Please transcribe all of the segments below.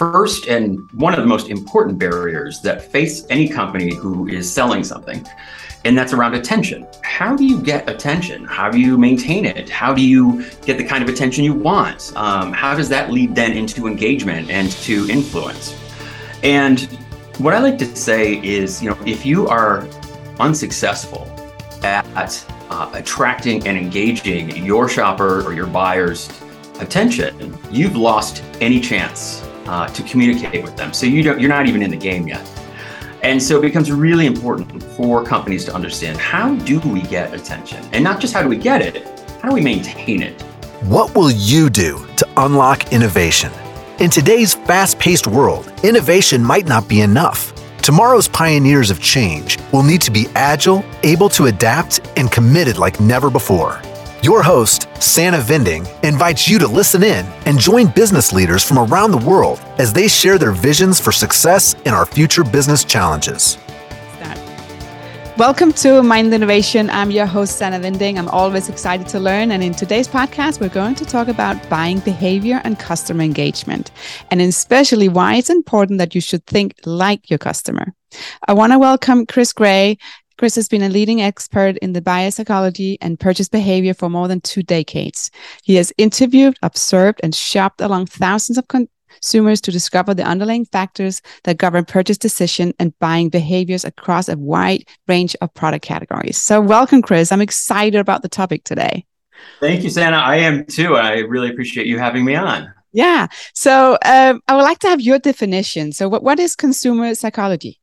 first and one of the most important barriers that face any company who is selling something and that's around attention. How do you get attention? How do you maintain it? How do you get the kind of attention you want? Um, how does that lead then into engagement and to influence? And what I like to say is, you know, if you are unsuccessful at uh, attracting and engaging your shopper or your buyer's attention, you've lost any chance uh, to communicate with them. So you don't, you're not even in the game yet. And so it becomes really important for companies to understand how do we get attention? And not just how do we get it, how do we maintain it? What will you do to unlock innovation? In today's fast paced world, innovation might not be enough. Tomorrow's pioneers of change will need to be agile, able to adapt, and committed like never before. Your host, Santa Vending, invites you to listen in and join business leaders from around the world as they share their visions for success in our future business challenges. Welcome to Mind Innovation. I'm your host, Santa Vending. I'm always excited to learn. And in today's podcast, we're going to talk about buying behavior and customer engagement, and especially why it's important that you should think like your customer. I want to welcome Chris Gray, Chris has been a leading expert in the buyer psychology and purchase behavior for more than two decades. He has interviewed, observed, and shopped along thousands of consumers to discover the underlying factors that govern purchase decision and buying behaviors across a wide range of product categories. So, welcome, Chris. I'm excited about the topic today. Thank you, Santa. I am too. I really appreciate you having me on. Yeah. So, um, I would like to have your definition. So, what, what is consumer psychology?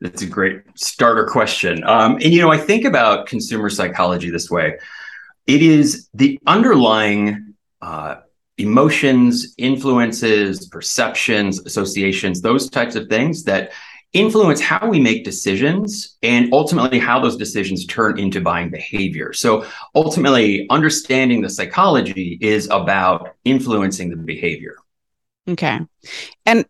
That's a great starter question. Um, and, you know, I think about consumer psychology this way it is the underlying uh, emotions, influences, perceptions, associations, those types of things that influence how we make decisions and ultimately how those decisions turn into buying behavior. So ultimately, understanding the psychology is about influencing the behavior. Okay. And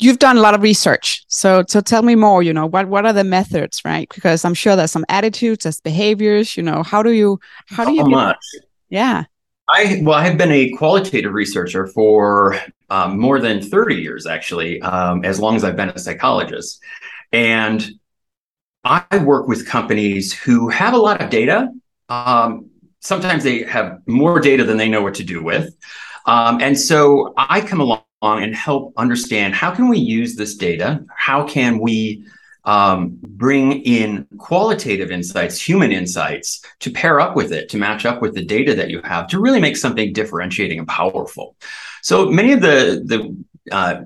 you've done a lot of research. So so tell me more you know what what are the methods right? Because i'm sure there's some attitudes there's behaviors you know how do you how do you much. Yeah. I well i have been a qualitative researcher for um, more than 30 years actually um, as long as i've been a psychologist. And i work with companies who have a lot of data. Um, sometimes they have more data than they know what to do with. Um, and so i come along and help understand how can we use this data? How can we um, bring in qualitative insights, human insights, to pair up with it, to match up with the data that you have, to really make something differentiating and powerful. So many of the the uh,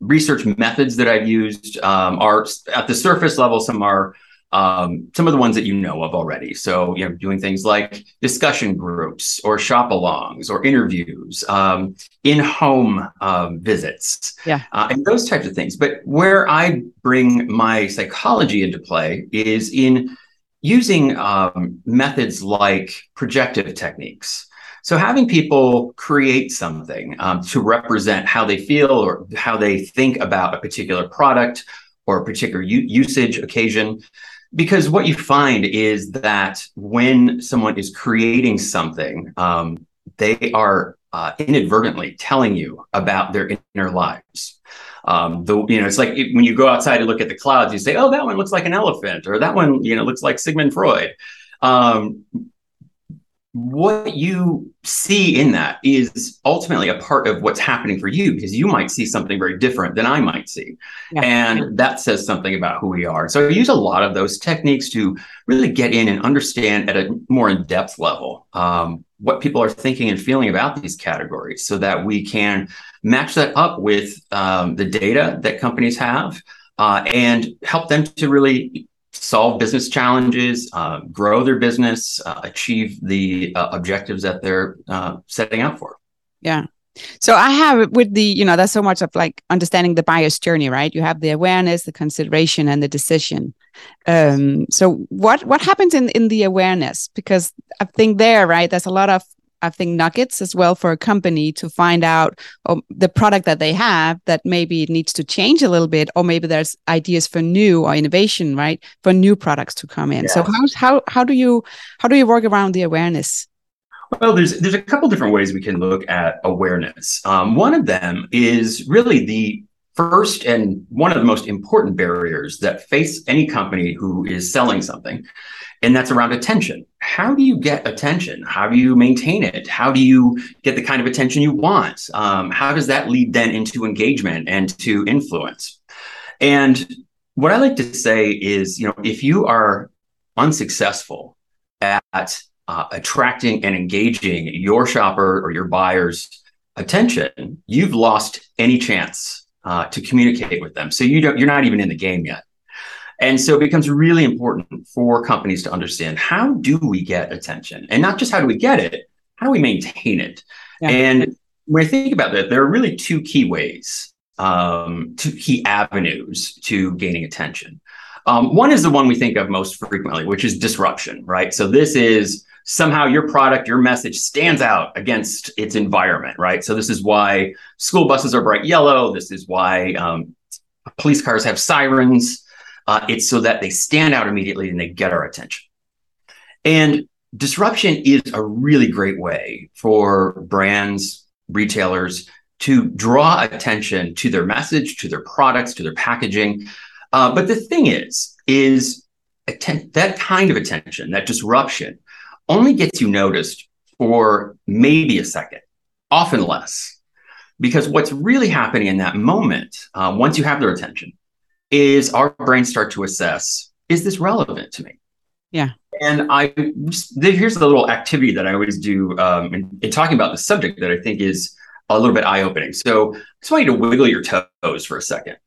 research methods that I've used um, are at the surface level. Some are um, some of the ones that you know of already. So, you know, doing things like discussion groups or shop alongs or interviews, um, in home um, visits, yeah. Uh, and those types of things. But where I bring my psychology into play is in using um, methods like projective techniques. So, having people create something um, to represent how they feel or how they think about a particular product or a particular u- usage occasion because what you find is that when someone is creating something, um, they are uh, inadvertently telling you about their inner lives. Um, the you know it's like when you go outside and look at the clouds, you say, "Oh, that one looks like an elephant," or "That one you know looks like Sigmund Freud." Um, what you see in that is ultimately a part of what's happening for you because you might see something very different than I might see. Yeah. And that says something about who we are. So I use a lot of those techniques to really get in and understand at a more in depth level um, what people are thinking and feeling about these categories so that we can match that up with um, the data that companies have. Uh, and help them to really solve business challenges, uh, grow their business, uh, achieve the uh, objectives that they're uh, setting out for. Yeah. So I have with the, you know, that's so much of like understanding the buyer's journey, right? You have the awareness, the consideration, and the decision. Um, so what what happens in in the awareness? Because I think there, right, there's a lot of I think nuggets as well for a company to find out oh, the product that they have that maybe it needs to change a little bit, or maybe there's ideas for new or innovation, right? For new products to come in. Yeah. So how how how do you how do you work around the awareness? Well, there's there's a couple different ways we can look at awareness. Um, one of them is really the first and one of the most important barriers that face any company who is selling something, and that's around attention. How do you get attention? How do you maintain it? How do you get the kind of attention you want? Um, how does that lead then into engagement and to influence? And what I like to say is, you know, if you are unsuccessful at uh, attracting and engaging your shopper or your buyer's attention, you've lost any chance uh, to communicate with them. So you don't, you're not even in the game yet. And so it becomes really important for companies to understand how do we get attention, and not just how do we get it, how do we maintain it? Yeah. And when I think about that, there are really two key ways, um, two key avenues to gaining attention. Um, one is the one we think of most frequently, which is disruption, right? So this is somehow your product, your message stands out against its environment, right? So this is why school buses are bright yellow. This is why um, police cars have sirens. Uh, it's so that they stand out immediately and they get our attention. And disruption is a really great way for brands, retailers to draw attention to their message, to their products, to their packaging. Uh, but the thing is, is atten- that kind of attention, that disruption, only gets you noticed for maybe a second, often less. Because what's really happening in that moment, uh, once you have their attention, is our brains start to assess is this relevant to me? Yeah. And I just, here's the little activity that I always do um, in, in talking about the subject that I think is a little bit eye opening. So I just want you to wiggle your toes for a second.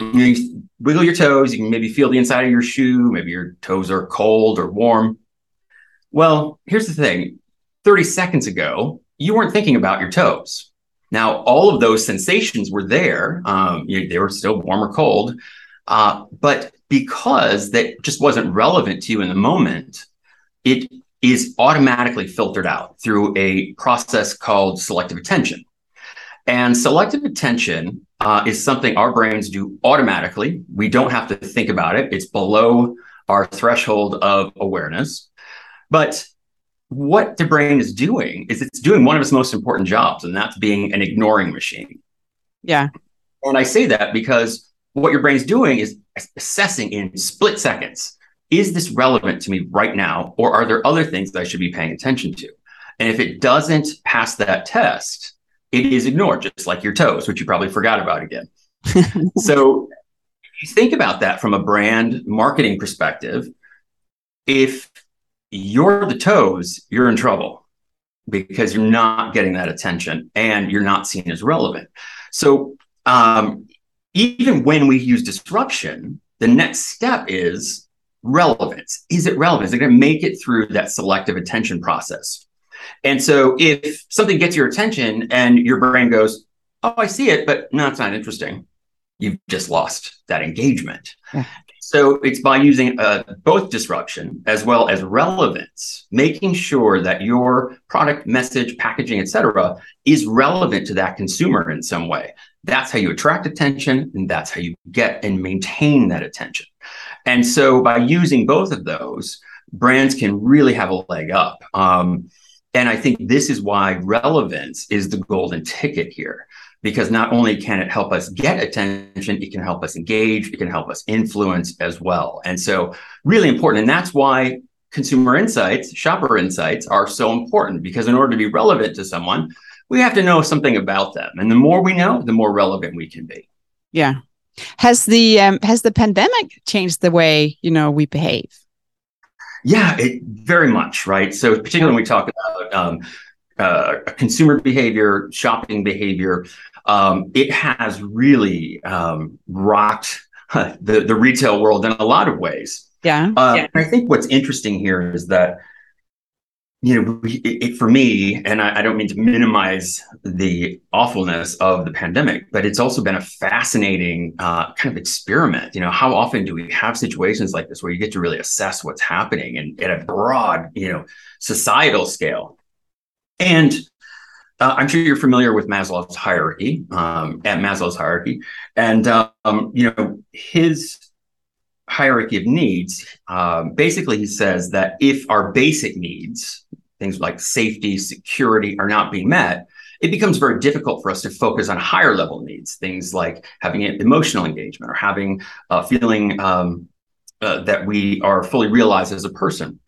You wiggle your toes. You can maybe feel the inside of your shoe. Maybe your toes are cold or warm. Well, here's the thing 30 seconds ago, you weren't thinking about your toes. Now, all of those sensations were there. Um, you know, they were still warm or cold. Uh, but because that just wasn't relevant to you in the moment, it is automatically filtered out through a process called selective attention. And selective attention uh, is something our brains do automatically. We don't have to think about it, it's below our threshold of awareness. But what the brain is doing is it's doing one of its most important jobs, and that's being an ignoring machine. Yeah. And I say that because what your brain's doing is assessing in split seconds is this relevant to me right now, or are there other things that I should be paying attention to? And if it doesn't pass that test, it is ignored, just like your toes, which you probably forgot about again. so if you think about that from a brand marketing perspective, if you're the toes, you're in trouble because you're not getting that attention and you're not seen as relevant. So um, even when we use disruption, the next step is relevance. Is it relevant? Is it going to make it through that selective attention process? And so if something gets your attention and your brain goes, Oh, I see it, but no, it's not interesting, you've just lost that engagement. Yeah. So it's by using uh, both disruption as well as relevance, making sure that your product, message, packaging, etc., is relevant to that consumer in some way. That's how you attract attention, and that's how you get and maintain that attention. And so by using both of those, brands can really have a leg up. Um, and I think this is why relevance is the golden ticket here because not only can it help us get attention, it can help us engage, it can help us influence as well. And so, really important. And that's why consumer insights, shopper insights are so important because in order to be relevant to someone, we have to know something about them. And the more we know, the more relevant we can be. Yeah. Has the um, has the pandemic changed the way you know we behave? Yeah, it very much right. So particularly when we talk about um, uh, consumer behavior, shopping behavior, um, it has really um, rocked the, the retail world in a lot of ways. Yeah. Uh, yeah. I think what's interesting here is that, you know, it, it, for me, and I, I, don't mean to minimize the awfulness of the pandemic, but it's also been a fascinating uh, kind of experiment. You know, how often do we have situations like this where you get to really assess what's happening and at a broad, you know, societal scale? And uh, I'm sure you're familiar with Maslow's hierarchy, um, at Maslow's hierarchy, and um, you know his hierarchy of needs. Um, basically, he says that if our basic needs, things like safety, security are not being met, it becomes very difficult for us to focus on higher level needs, things like having emotional engagement or having a feeling um, uh, that we are fully realized as a person.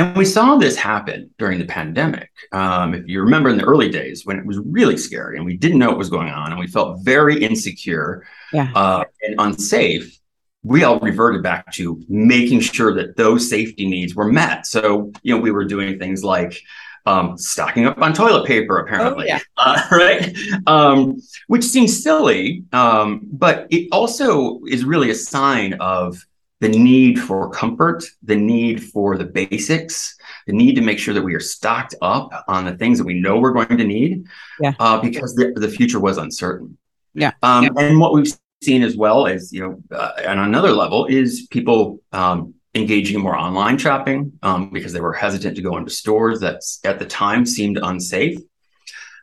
And we saw this happen during the pandemic. Um, if you remember in the early days when it was really scary and we didn't know what was going on and we felt very insecure yeah. uh, and unsafe, we all reverted back to making sure that those safety needs were met. So, you know, we were doing things like um, stocking up on toilet paper, apparently, oh, yeah. uh, right? Um, which seems silly, um, but it also is really a sign of the need for comfort, the need for the basics, the need to make sure that we are stocked up on the things that we know we're going to need, yeah. uh, because the, the future was uncertain. Yeah. Um, yeah. And what we've seen as well as you know, uh, on another level, is people um, engaging in more online shopping um, because they were hesitant to go into stores that at the time seemed unsafe.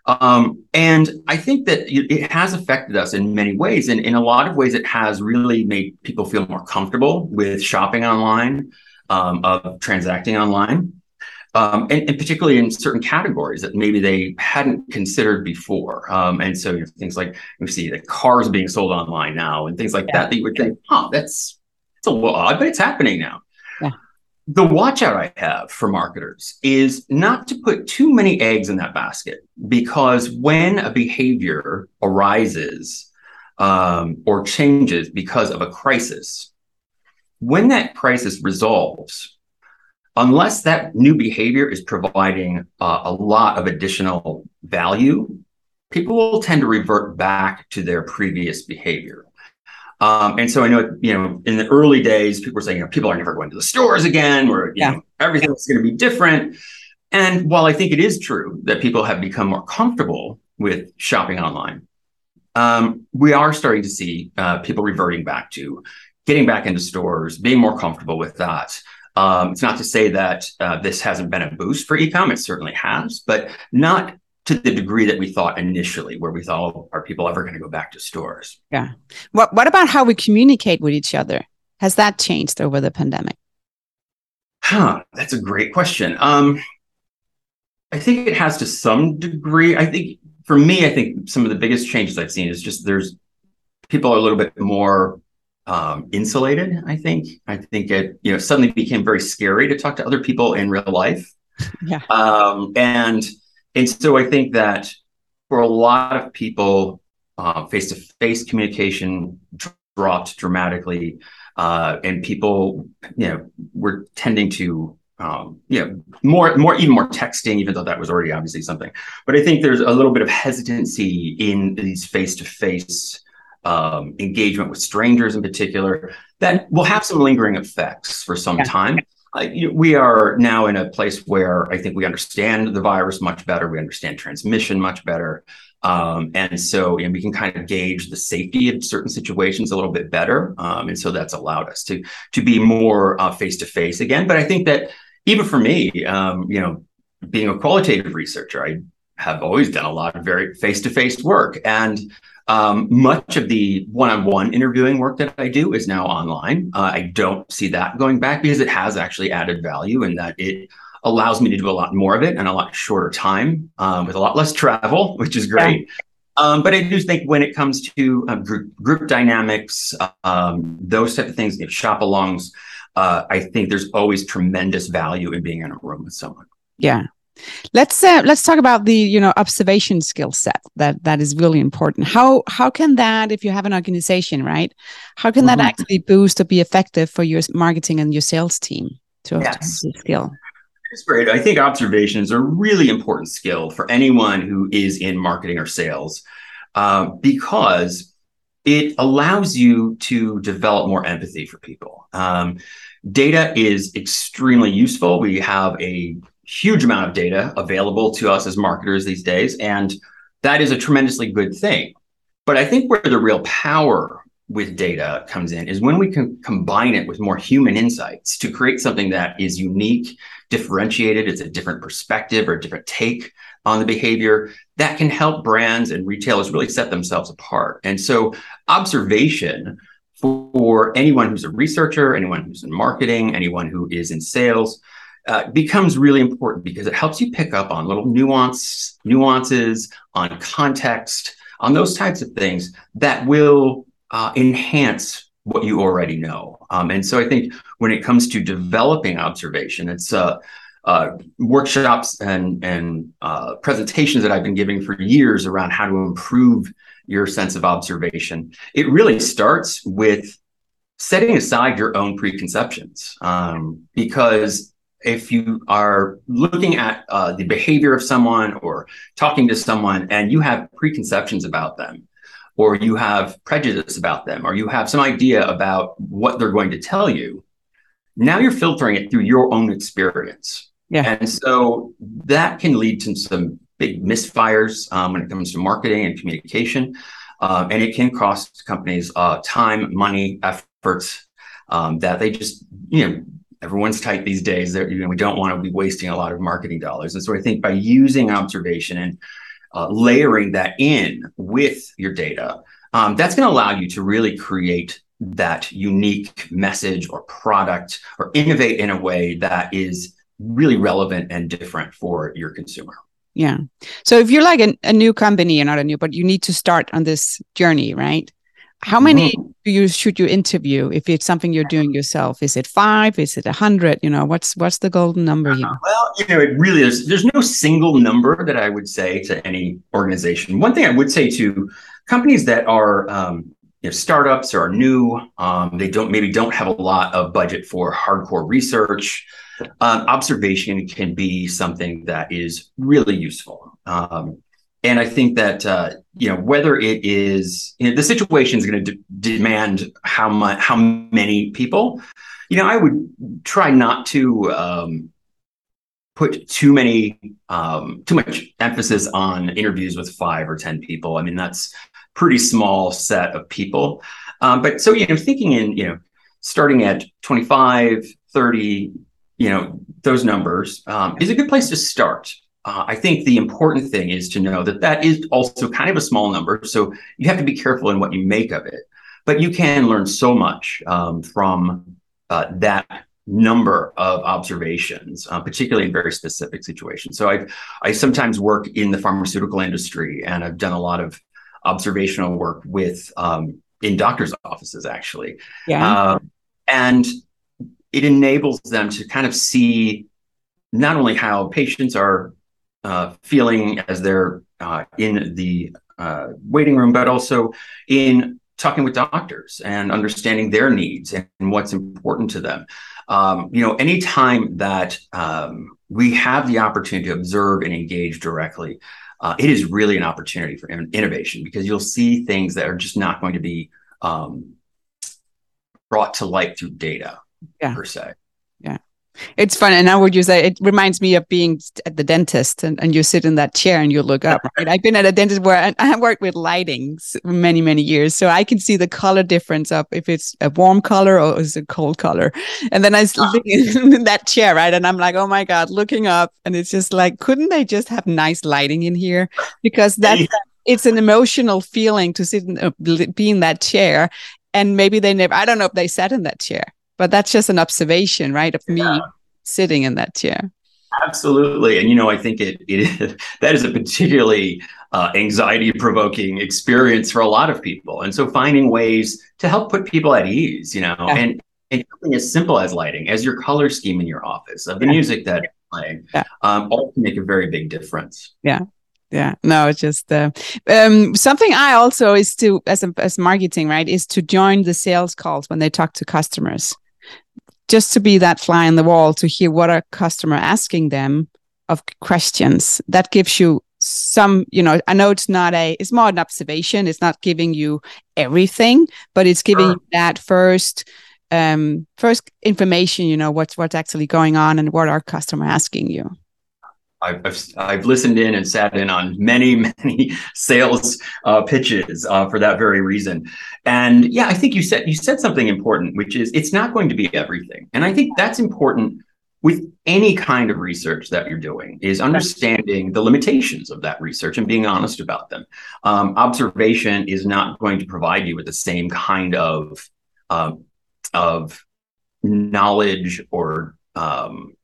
Um, and I think that it has affected us in many ways. And in a lot of ways, it has really made people feel more comfortable with shopping online, um, of transacting online. Um, and, and, particularly in certain categories that maybe they hadn't considered before. Um, and so you know, things like we see the cars being sold online now and things like yeah. that, that you would think, oh, that's it's a little odd, but it's happening now. The watch out I have for marketers is not to put too many eggs in that basket because when a behavior arises um, or changes because of a crisis, when that crisis resolves, unless that new behavior is providing uh, a lot of additional value, people will tend to revert back to their previous behavior. Um, and so I know, you know, in the early days, people were saying, you know, people are never going to the stores again, or you yeah. know, everything's going to be different. And while I think it is true that people have become more comfortable with shopping online, um, we are starting to see uh, people reverting back to getting back into stores, being more comfortable with that. Um, it's not to say that uh, this hasn't been a boost for ecom; it certainly has, but not to the degree that we thought initially, where we thought, oh, are people ever going to go back to stores? Yeah. What What about how we communicate with each other? Has that changed over the pandemic? Huh. That's a great question. Um, I think it has to some degree. I think for me, I think some of the biggest changes I've seen is just there's people are a little bit more um, insulated. I think. I think it you know suddenly became very scary to talk to other people in real life. Yeah. Um, and and so I think that for a lot of people, face to face communication dropped dramatically. Uh, and people, you know, were tending to, um, you know, more, more, even more texting, even though that was already obviously something. But I think there's a little bit of hesitancy in these face to face engagement with strangers in particular that will have some lingering effects for some yeah. time we are now in a place where I think we understand the virus much better. We understand transmission much better. Um, and so you know, we can kind of gauge the safety of certain situations a little bit better. Um, and so that's allowed us to to be more face to face again. But I think that even for me, um, you know, being a qualitative researcher, I have always done a lot of very face to face work. And um, much of the one-on-one interviewing work that I do is now online. Uh, I don't see that going back because it has actually added value in that it allows me to do a lot more of it in a lot shorter time um, with a lot less travel, which is great. Yeah. Um, but I do think when it comes to uh, group, group dynamics, um, those type of things, shop alongs, uh, I think there's always tremendous value in being in a room with someone. Yeah, let's uh, let's talk about the you know observation skill set that that is really important. How how can that if you have an organization right how can mm-hmm. that actually boost or be effective for your marketing and your sales team to yes. this skill? It's great. I think observation is a really important skill for anyone who is in marketing or sales uh, because it allows you to develop more empathy for people. Um, data is extremely useful. We have a huge amount of data available to us as marketers these days. And that is a tremendously good thing. But I think where the real power with data comes in is when we can combine it with more human insights to create something that is unique, differentiated, it's a different perspective or a different take on the behavior that can help brands and retailers really set themselves apart. And so observation for anyone who's a researcher, anyone who's in marketing, anyone who is in sales, uh, becomes really important because it helps you pick up on little nuance, nuances, on context, on those types of things that will uh, enhance what you already know. Um, and so I think when it comes to developing observation, it's uh, uh, workshops and and uh, presentations that I've been giving for years around how to improve your sense of observation. It really starts with setting aside your own preconceptions, um, because if you are looking at uh, the behavior of someone or talking to someone and you have preconceptions about them, or you have prejudice about them, or you have some idea about what they're going to tell you, now you're filtering it through your own experience. Yeah. And so that can lead to some big misfires um, when it comes to marketing and communication. Uh, and it can cost companies uh, time, money, efforts um, that they just, you know, everyone's tight these days. That you know, we don't want to be wasting a lot of marketing dollars. And so I think by using observation and uh, layering that in with your data, um, that's going to allow you to really create that unique message or product or innovate in a way that is really relevant and different for your consumer. Yeah. So if you're like a, a new company, you're not a new, but you need to start on this journey, right? How many mm-hmm. do you should you interview if it's something you're doing yourself? Is it five? Is it a hundred? You know, what's what's the golden number here? Uh, well, you know, it really is. There's no single number that I would say to any organization. One thing I would say to companies that are um, you know, startups or are new, um, they don't maybe don't have a lot of budget for hardcore research. Um, observation can be something that is really useful. Um, and I think that uh, you know whether it is you know, the situation is going to de- demand how much how many people. You know, I would try not to um, put too many um, too much emphasis on interviews with five or ten people. I mean, that's pretty small set of people. Um, but so you know, thinking in you know starting at 25, 30, you know those numbers um, is a good place to start uh, I think the important thing is to know that that is also kind of a small number. So you have to be careful in what you make of it. But you can learn so much um, from uh, that number of observations, uh, particularly in very specific situations. So I I sometimes work in the pharmaceutical industry, and I've done a lot of observational work with um, in doctors' offices, actually. Yeah. Uh, and it enables them to kind of see not only how patients are uh, feeling as they're uh, in the uh, waiting room, but also in talking with doctors and understanding their needs and what's important to them. Um, you know, anytime that um, we have the opportunity to observe and engage directly, uh, it is really an opportunity for innovation because you'll see things that are just not going to be um, brought to light through data yeah. per se. Yeah. It's fun. And now would you say it reminds me of being at the dentist and, and you sit in that chair and you look up, right? I've been at a dentist where I have worked with lighting many, many years. So I can see the color difference of if it's a warm color or is a cold color. And then I sit ah. in that chair, right? And I'm like, oh my God, looking up. And it's just like, couldn't they just have nice lighting in here? Because that's, yeah. it's an emotional feeling to sit in, uh, be in that chair. And maybe they never, I don't know if they sat in that chair but that's just an observation, right, of yeah. me sitting in that chair. Absolutely, and you know, I think it it that is a particularly uh, anxiety provoking experience for a lot of people, and so finding ways to help put people at ease, you know, yeah. and and something as simple as lighting, as your color scheme in your office, of the yeah. music that you're playing, yeah. um, all can make a very big difference. Yeah, yeah no it's just uh, um, something i also is to as a, as marketing right is to join the sales calls when they talk to customers just to be that fly on the wall to hear what a customer asking them of questions. That gives you some you know i know it's not a it's more an observation. It's not giving you everything but it's giving sure. you that first um first information you know what's what's actually going on and what our customer asking you I've, I've, listened in and sat in on many, many sales uh, pitches uh, for that very reason. And yeah, I think you said you said something important, which is it's not going to be everything. And I think that's important with any kind of research that you're doing is understanding the limitations of that research and being honest about them. Um, observation is not going to provide you with the same kind of uh, of knowledge or um,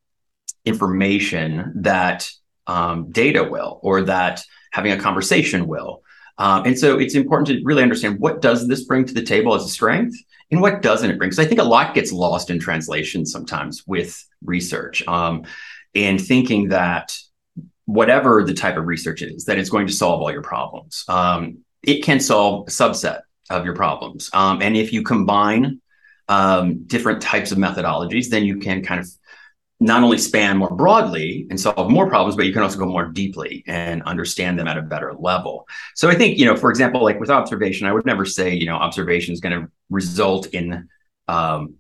information that um, data will, or that having a conversation will. Um, and so it's important to really understand what does this bring to the table as a strength and what doesn't it bring? Because I think a lot gets lost in translation sometimes with research um, and thinking that whatever the type of research is, that it's going to solve all your problems. Um, it can solve a subset of your problems. Um, and if you combine um, different types of methodologies, then you can kind of not only span more broadly and solve more problems, but you can also go more deeply and understand them at a better level. So I think, you know, for example, like with observation, I would never say, you know, observation is going to result in, um,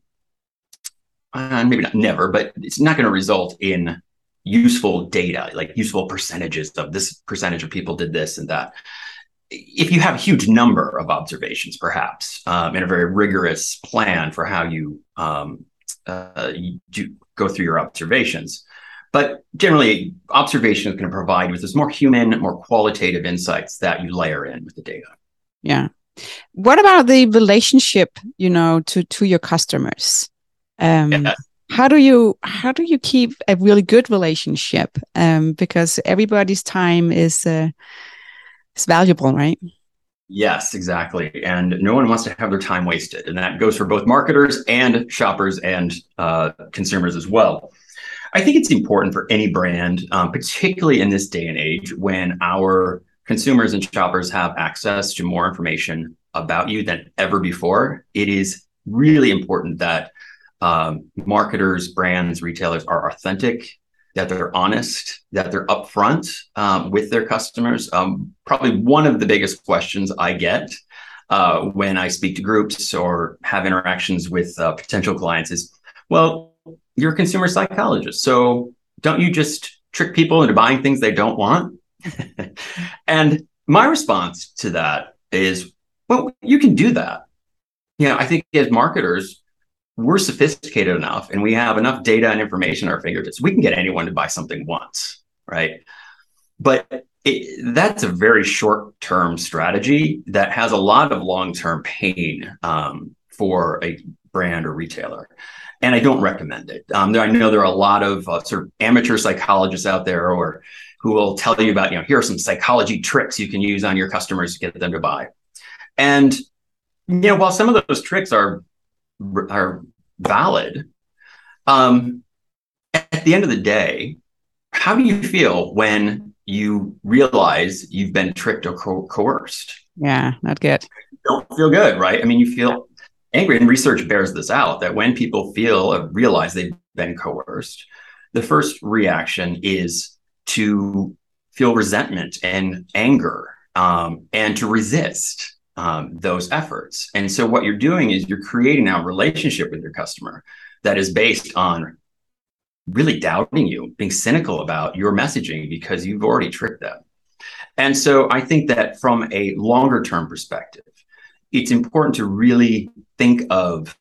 uh, maybe not never, but it's not going to result in useful data, like useful percentages of this percentage of people did this and that. If you have a huge number of observations, perhaps, um, and a very rigorous plan for how you, um, uh, you do go through your observations. But generally, observation is going to provide with this more human, more qualitative insights that you layer in with the data. Yeah. What about the relationship, you know, to to your customers? Um, yeah how do you how do you keep a really good relationship um, because everybody's time is uh, is valuable right yes exactly. And no one wants to have their time wasted. And that goes for both marketers and shoppers and uh, consumers as well. I think it's important for any brand um, particularly in this day and age when our consumers and shoppers have access to more information about you than ever before it is really important that um, marketers, brands, retailers are authentic, that they're honest, that they're upfront um, with their customers. Um, probably one of the biggest questions I get uh, when I speak to groups or have interactions with uh, potential clients is, well, you're a consumer psychologist. So don't you just trick people into buying things they don't want? and my response to that is, well, you can do that. You know, I think as marketers, we're sophisticated enough and we have enough data and information at our fingertips. We can get anyone to buy something once, right? But it, that's a very short term strategy that has a lot of long term pain um, for a brand or retailer. And I don't recommend it. Um, I know there are a lot of uh, sort of amateur psychologists out there or who will tell you about, you know, here are some psychology tricks you can use on your customers to get them to buy. And, you know, while some of those tricks are are valid. Um, at the end of the day, how do you feel when you realize you've been tricked or co- coerced? Yeah, not good. You don't feel good, right? I mean, you feel angry, and research bears this out that when people feel or realize they've been coerced, the first reaction is to feel resentment and anger um, and to resist um, those efforts. And so what you're doing is you're creating now a relationship with your customer that is based on really doubting you, being cynical about your messaging because you've already tricked them. And so I think that from a longer term perspective, it's important to really think of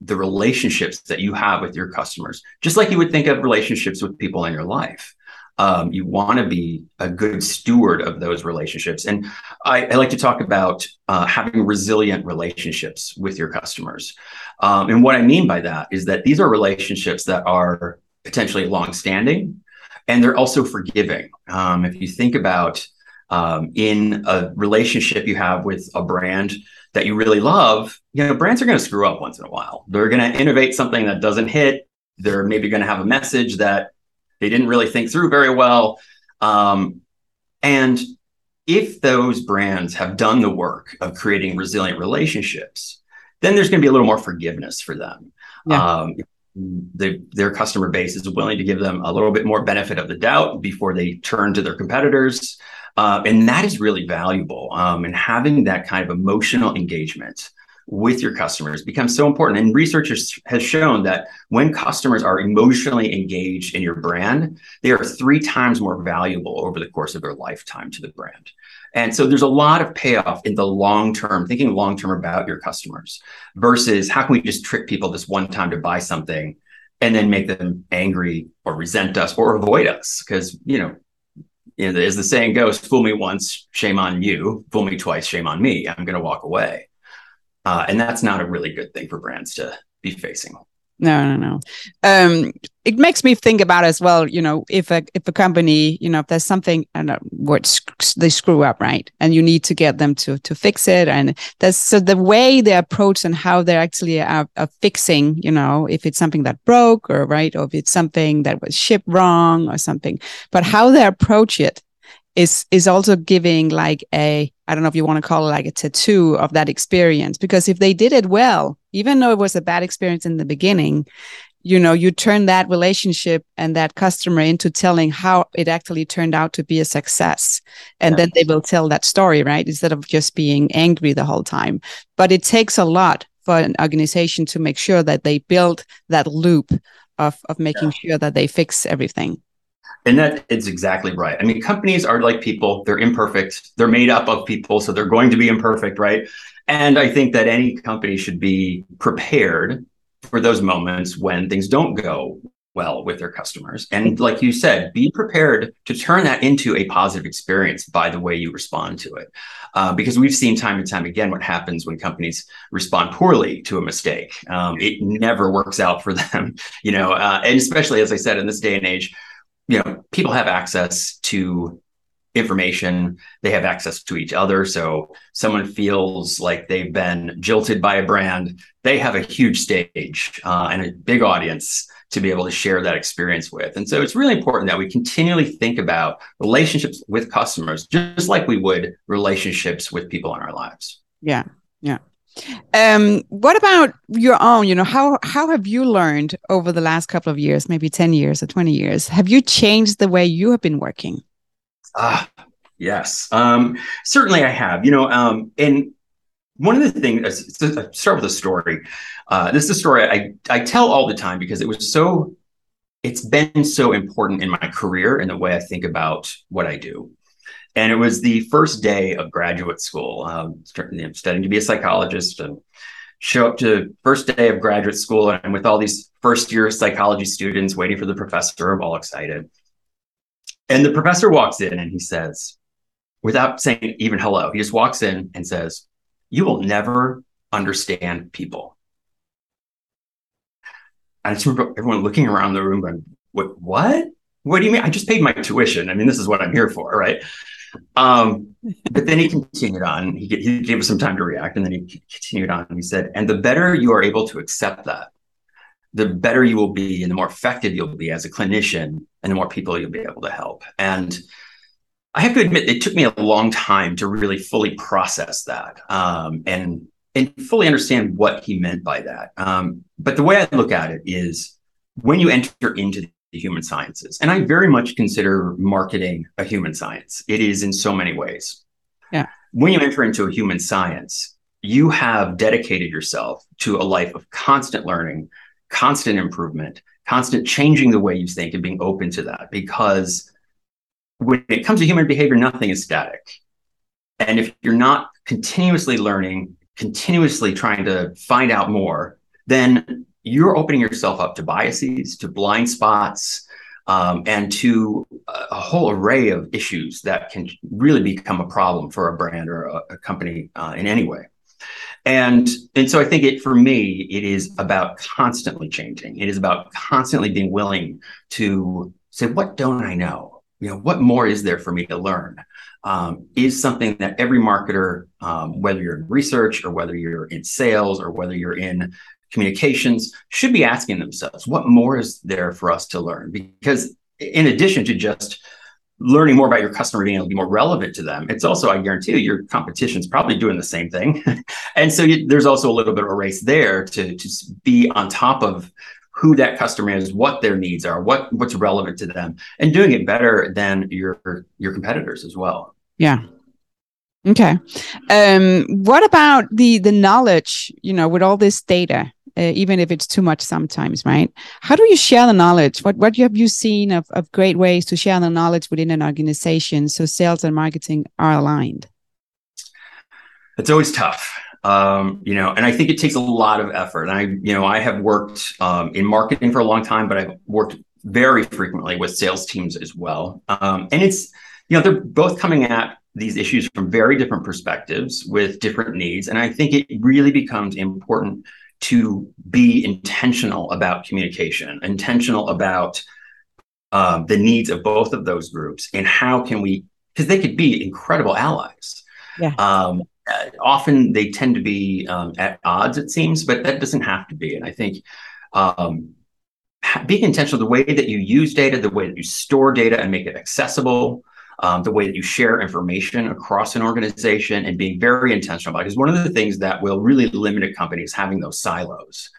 the relationships that you have with your customers, just like you would think of relationships with people in your life um, you want to be a good steward of those relationships. And I, I like to talk about uh, having resilient relationships with your customers. Um, and what I mean by that is that these are relationships that are potentially long-standing, and they're also forgiving. Um, if you think about um, in a relationship you have with a brand that you really love, you know, brands are going to screw up once in a while. They're going to innovate something that doesn't hit. They're maybe going to have a message that they didn't really think through very well. Um, and if those brands have done the work of creating resilient relationships, then there's going to be a little more forgiveness for them. Yeah. Um, the, their customer base is willing to give them a little bit more benefit of the doubt before they turn to their competitors. Uh, and that is really valuable. Um, and having that kind of emotional engagement with your customers becomes so important. And research has shown that when customers are emotionally engaged in your brand, they are three times more valuable over the course of their lifetime to the brand. And so there's a lot of payoff in the long term, thinking long term about your customers versus how can we just trick people this one time to buy something and then make them angry or resent us or avoid us? Because, you know, you know, as the saying goes, fool me once, shame on you. Fool me twice, shame on me. I'm going to walk away. Uh, and that's not a really good thing for brands to be facing. No, no, no. Um, it makes me think about as well. You know, if a if a company, you know, if there's something, I what they screw up, right, and you need to get them to to fix it, and there's so the way they approach and how they actually are, are fixing. You know, if it's something that broke, or right, or if it's something that was shipped wrong, or something, but how they approach it is is also giving like a I don't know if you want to call it like a tattoo of that experience. Because if they did it well even though it was a bad experience in the beginning you know you turn that relationship and that customer into telling how it actually turned out to be a success. And yeah. then they will tell that story right? Instead of just being angry the whole time. But it takes a lot for an organization to make sure that they build that loop of of making yeah. sure that they fix everything and that is exactly right. I mean, companies are like people, they're imperfect. They're made up of people, so they're going to be imperfect, right? And I think that any company should be prepared for those moments when things don't go well with their customers. And like you said, be prepared to turn that into a positive experience by the way you respond to it. Uh, because we've seen time and time again what happens when companies respond poorly to a mistake. Um, it never works out for them, you know, uh, and especially as I said, in this day and age, you know, people have access to information. They have access to each other. So someone feels like they've been jilted by a brand they have a huge stage uh, and a big audience to be able to share that experience with. And so it's really important that we continually think about relationships with customers just like we would relationships with people in our lives. Yeah yeah um, what about your own? You know, how how have you learned over the last couple of years, maybe ten years or twenty years? Have you changed the way you have been working? Ah, yes, um, certainly I have. You know, um, and one of the things, uh, start with a story. Uh, this is a story I I tell all the time because it was so. It's been so important in my career and the way I think about what I do. And it was the first day of graduate school, um, studying to be a psychologist and show up to first day of graduate school and I'm with all these first year psychology students waiting for the professor, I'm all excited. And the professor walks in and he says, without saying even hello, he just walks in and says, You will never understand people. I just remember everyone looking around the room going, What? What? What do you mean? I just paid my tuition. I mean, this is what I'm here for, right? Um, but then he continued on. He, he gave us some time to react, and then he continued on. He said, "And the better you are able to accept that, the better you will be, and the more effective you'll be as a clinician, and the more people you'll be able to help." And I have to admit, it took me a long time to really fully process that um, and and fully understand what he meant by that. Um, but the way I look at it is, when you enter into the human sciences. And I very much consider marketing a human science. It is in so many ways. Yeah. When you enter into a human science, you have dedicated yourself to a life of constant learning, constant improvement, constant changing the way you think and being open to that. Because when it comes to human behavior, nothing is static. And if you're not continuously learning, continuously trying to find out more, then you're opening yourself up to biases, to blind spots, um, and to a whole array of issues that can really become a problem for a brand or a, a company uh, in any way. And and so I think it for me it is about constantly changing. It is about constantly being willing to say, what don't I know? You know, what more is there for me to learn? Um, is something that every marketer, um, whether you're in research or whether you're in sales or whether you're in communications should be asking themselves what more is there for us to learn? Because in addition to just learning more about your customer being able to be more relevant to them it's also i guarantee you your is probably doing the same thing. And so you, there's also a little bit of a race there to, to be on top of who that customer is what their needs are what what's relevant to them and doing it better than your your competitors as well. Yeah. Okay. Um what about the the knowledge you know with all this data uh, even if it's too much sometimes, right? How do you share the knowledge? What what have you seen of, of great ways to share the knowledge within an organization so sales and marketing are aligned? It's always tough. Um, you know, and I think it takes a lot of effort. And I, you know, I have worked um, in marketing for a long time, but I've worked very frequently with sales teams as well. Um, and it's, you know, they're both coming at these issues from very different perspectives with different needs. And I think it really becomes important to be intentional about communication, intentional about uh, the needs of both of those groups, and how can we, because they could be incredible allies. Yeah. Um, uh, often they tend to be um, at odds, it seems, but that doesn't have to be. And I think um, being intentional, the way that you use data, the way that you store data and make it accessible, um, the way that you share information across an organization, and being very intentional about it is one of the things that will really limit a company is having those silos.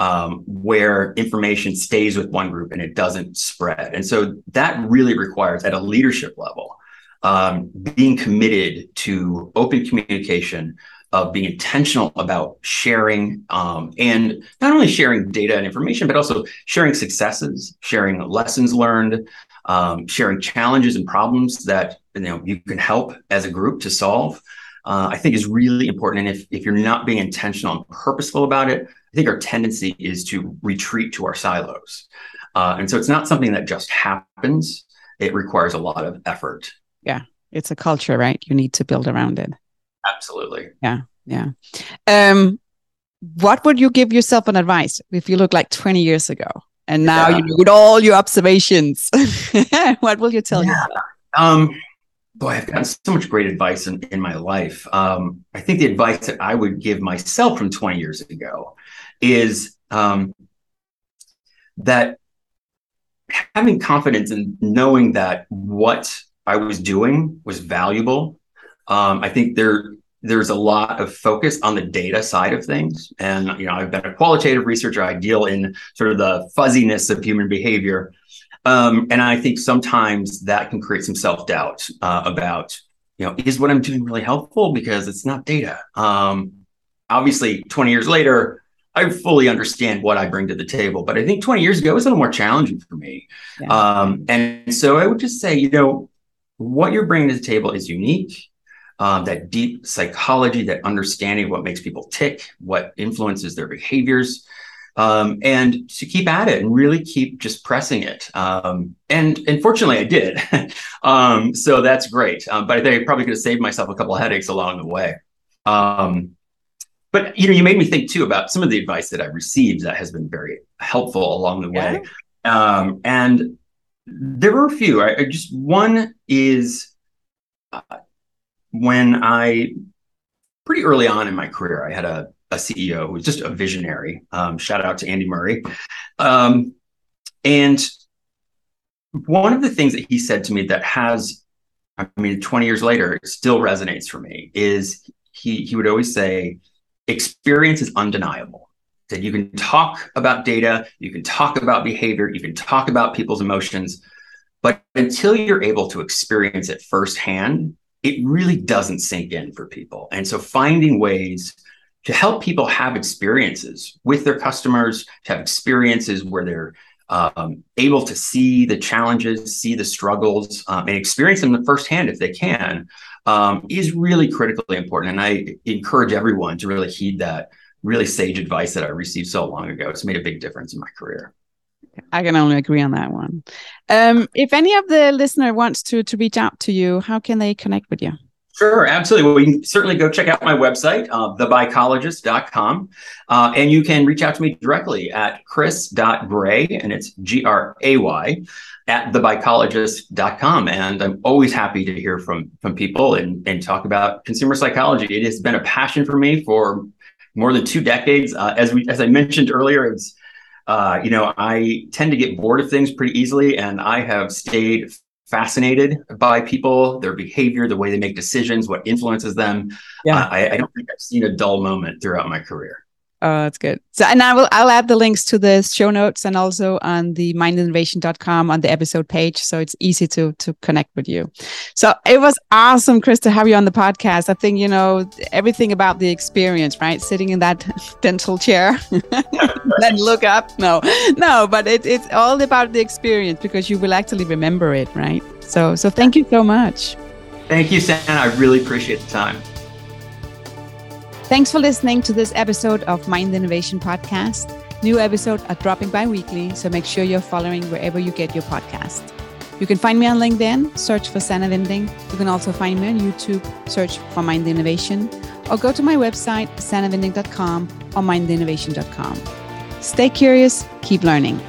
Um, where information stays with one group and it doesn't spread. And so that really requires, at a leadership level, um, being committed to open communication, of being intentional about sharing um, and not only sharing data and information, but also sharing successes, sharing lessons learned, um, sharing challenges and problems that you know you can help as a group to solve. Uh, I think is really important. And if if you're not being intentional and purposeful about it, I think our tendency is to retreat to our silos. Uh, and so it's not something that just happens. It requires a lot of effort. Yeah, it's a culture, right? You need to build around it. Absolutely. Yeah. Yeah. Um, what would you give yourself an advice if you look like 20 years ago and now yeah. you with all your observations? what will you tell yeah. yourself? Um, boy, I've gotten so much great advice in, in my life. Um, I think the advice that I would give myself from 20 years ago is um, that having confidence in knowing that what I was doing was valuable. Um, I think there there's a lot of focus on the data side of things. And, you know, I've been a qualitative researcher. I deal in sort of the fuzziness of human behavior. Um, and I think sometimes that can create some self doubt uh, about, you know, is what I'm doing really helpful because it's not data. Um, obviously, 20 years later, I fully understand what I bring to the table. But I think 20 years ago it was a little more challenging for me. Yeah. Um, and so I would just say, you know, what you're bringing to the table is unique um, that deep psychology, that understanding of what makes people tick, what influences their behaviors, um, and to keep at it and really keep just pressing it. Um, and unfortunately, I did. um, so that's great. Um, but I think I probably could have saved myself a couple of headaches along the way. Um, but you know, you made me think too about some of the advice that I received that has been very helpful along the way. Um, and there were a few. I, I just one is uh, when I pretty early on in my career, I had a, a CEO who was just a visionary. Um, shout out to Andy Murray. Um, and one of the things that he said to me that has, I mean, 20 years later, still resonates for me is he he would always say, experience is undeniable. That you can talk about data, you can talk about behavior, you can talk about people's emotions, but until you're able to experience it firsthand, it really doesn't sink in for people. And so finding ways to help people have experiences with their customers, to have experiences where they're um, able to see the challenges, see the struggles, um, and experience them firsthand if they can, um, is really critically important. And I encourage everyone to really heed that really sage advice that I received so long ago. It's made a big difference in my career. I can only agree on that one. Um, if any of the listener wants to to reach out to you, how can they connect with you? Sure, absolutely. Well, you can certainly go check out my website, uh, thebuycologist.com. Uh, and you can reach out to me directly at chris.gray, and it's G R A Y, at thebuycologist.com. And I'm always happy to hear from, from people and, and talk about consumer psychology. It has been a passion for me for more than two decades. Uh, as we, as I mentioned earlier, it's uh, you know, I tend to get bored of things pretty easily, and I have stayed fascinated by people, their behavior, the way they make decisions, what influences them. Yeah, uh, I, I don't think I've seen a dull moment throughout my career. Oh, that's good. So, and I will, I'll add the links to the show notes and also on the mindinnovation.com on the episode page. So it's easy to, to connect with you. So it was awesome, Chris, to have you on the podcast. I think, you know, everything about the experience, right? Sitting in that dental chair, then look up. No, no, but it, it's all about the experience because you will actually remember it, right? So, so thank you so much. Thank you, Sam. I really appreciate the time. Thanks for listening to this episode of Mind Innovation Podcast. New episodes are dropping bi weekly, so make sure you're following wherever you get your podcast. You can find me on LinkedIn, search for Sanna Winding. You can also find me on YouTube, search for Mind Innovation, or go to my website, sannawinding.com, or mindinnovation.com. Stay curious, keep learning.